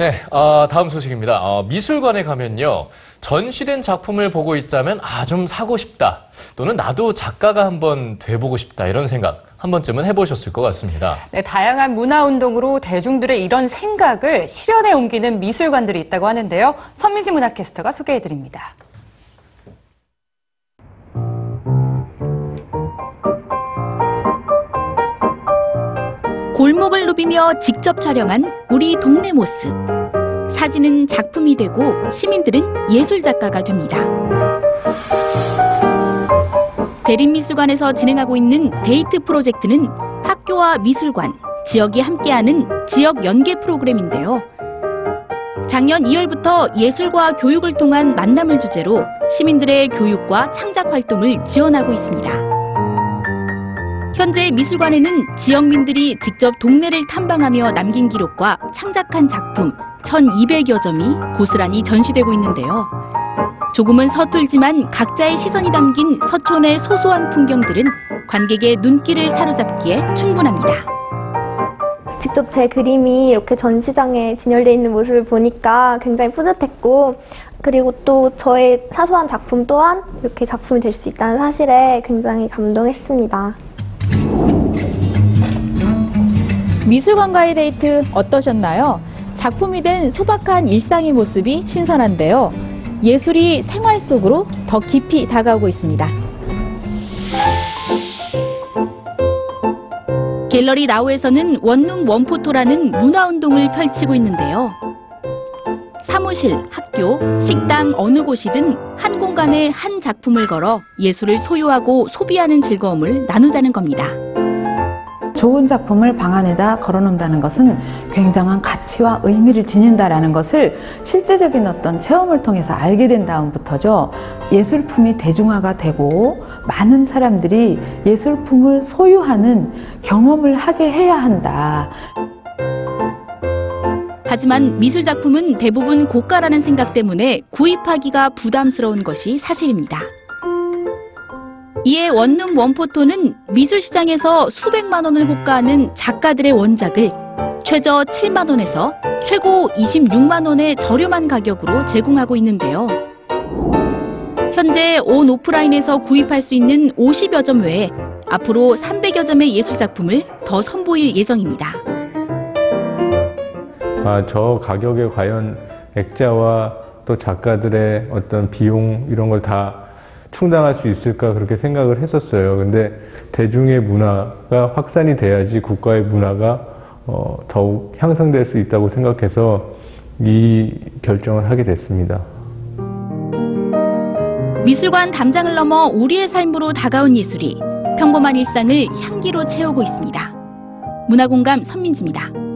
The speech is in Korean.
네, 아, 다음 소식입니다. 어, 미술관에 가면요. 전시된 작품을 보고 있자면 아, 좀 사고 싶다. 또는 나도 작가가 한번 돼보고 싶다. 이런 생각 한 번쯤은 해보셨을 것 같습니다. 네, 다양한 문화 운동으로 대중들의 이런 생각을 실현에 옮기는 미술관들이 있다고 하는데요. 선민지 문화캐스터가 소개해 드립니다. 골목을 누비며 직접 촬영한 우리 동네 모습. 사진은 작품이 되고 시민들은 예술 작가가 됩니다. 대림미술관에서 진행하고 있는 데이트 프로젝트는 학교와 미술관, 지역이 함께하는 지역 연계 프로그램인데요. 작년 2월부터 예술과 교육을 통한 만남을 주제로 시민들의 교육과 창작 활동을 지원하고 있습니다. 현재 미술관에는 지역민들이 직접 동네를 탐방하며 남긴 기록과 창작한 작품 1,200여 점이 고스란히 전시되고 있는데요. 조금은 서툴지만 각자의 시선이 담긴 서촌의 소소한 풍경들은 관객의 눈길을 사로잡기에 충분합니다. 직접 제 그림이 이렇게 전시장에 진열되어 있는 모습을 보니까 굉장히 뿌듯했고, 그리고 또 저의 사소한 작품 또한 이렇게 작품이 될 수 있다는 사실에 굉장히 감동했습니다. 미술관과의 데이트 어떠셨나요? 작품이 된 소박한 일상의 모습이 신선한데요. 예술이 생활 속으로 더 깊이 다가오고 있습니다. 갤러리 나우에서는 원룸 원포토라는 문화운동을 펼치고 있는데요. 사무실, 학교, 식당 어느 곳이든 한 공간에 한 작품을 걸어 예술을 소유하고 소비하는 즐거움을 나누자는 겁니다. 좋은 작품을 방 안에다 걸어놓는다는 것은 굉장한 가치와 의미를 지닌다라는 것을 실제적인 어떤 체험을 통해서 알게 된 다음부터죠. 예술품이 대중화가 되고 많은 사람들이 예술품을 소유하는 경험을 하게 해야 한다. 하지만 미술 작품은 대부분 고가라는 생각 때문에 구입하기가 부담스러운 것이 사실입니다. 이에 원룸 원포토는 미술 시장에서 수백만 원을 호가하는 작가들의 원작을 최저 7만 원에서 최고 26만 원의 저렴한 가격으로 제공하고 있는데요. 현재 온 오프라인에서 구입할 수 있는 50여 점 외에 앞으로 300여 점의 예술 작품을 더 선보일 예정입니다. 아, 저 가격에 과연 액자와 또 작가들의 어떤 비용 이런 걸다 충당할 수 있을까 그렇게 생각을 했었어요. 근데 대중의 문화가 확산이 돼야지 국가의 문화가 어, 더욱 향상될 수 있다고 생각해서 이 결정을 하게 됐습니다. 미술관 담장을 넘어 우리의 삶으로 다가온 예술이 평범한 일상을 향기로 채우고 있습니다. 문화공감 선민지입니다.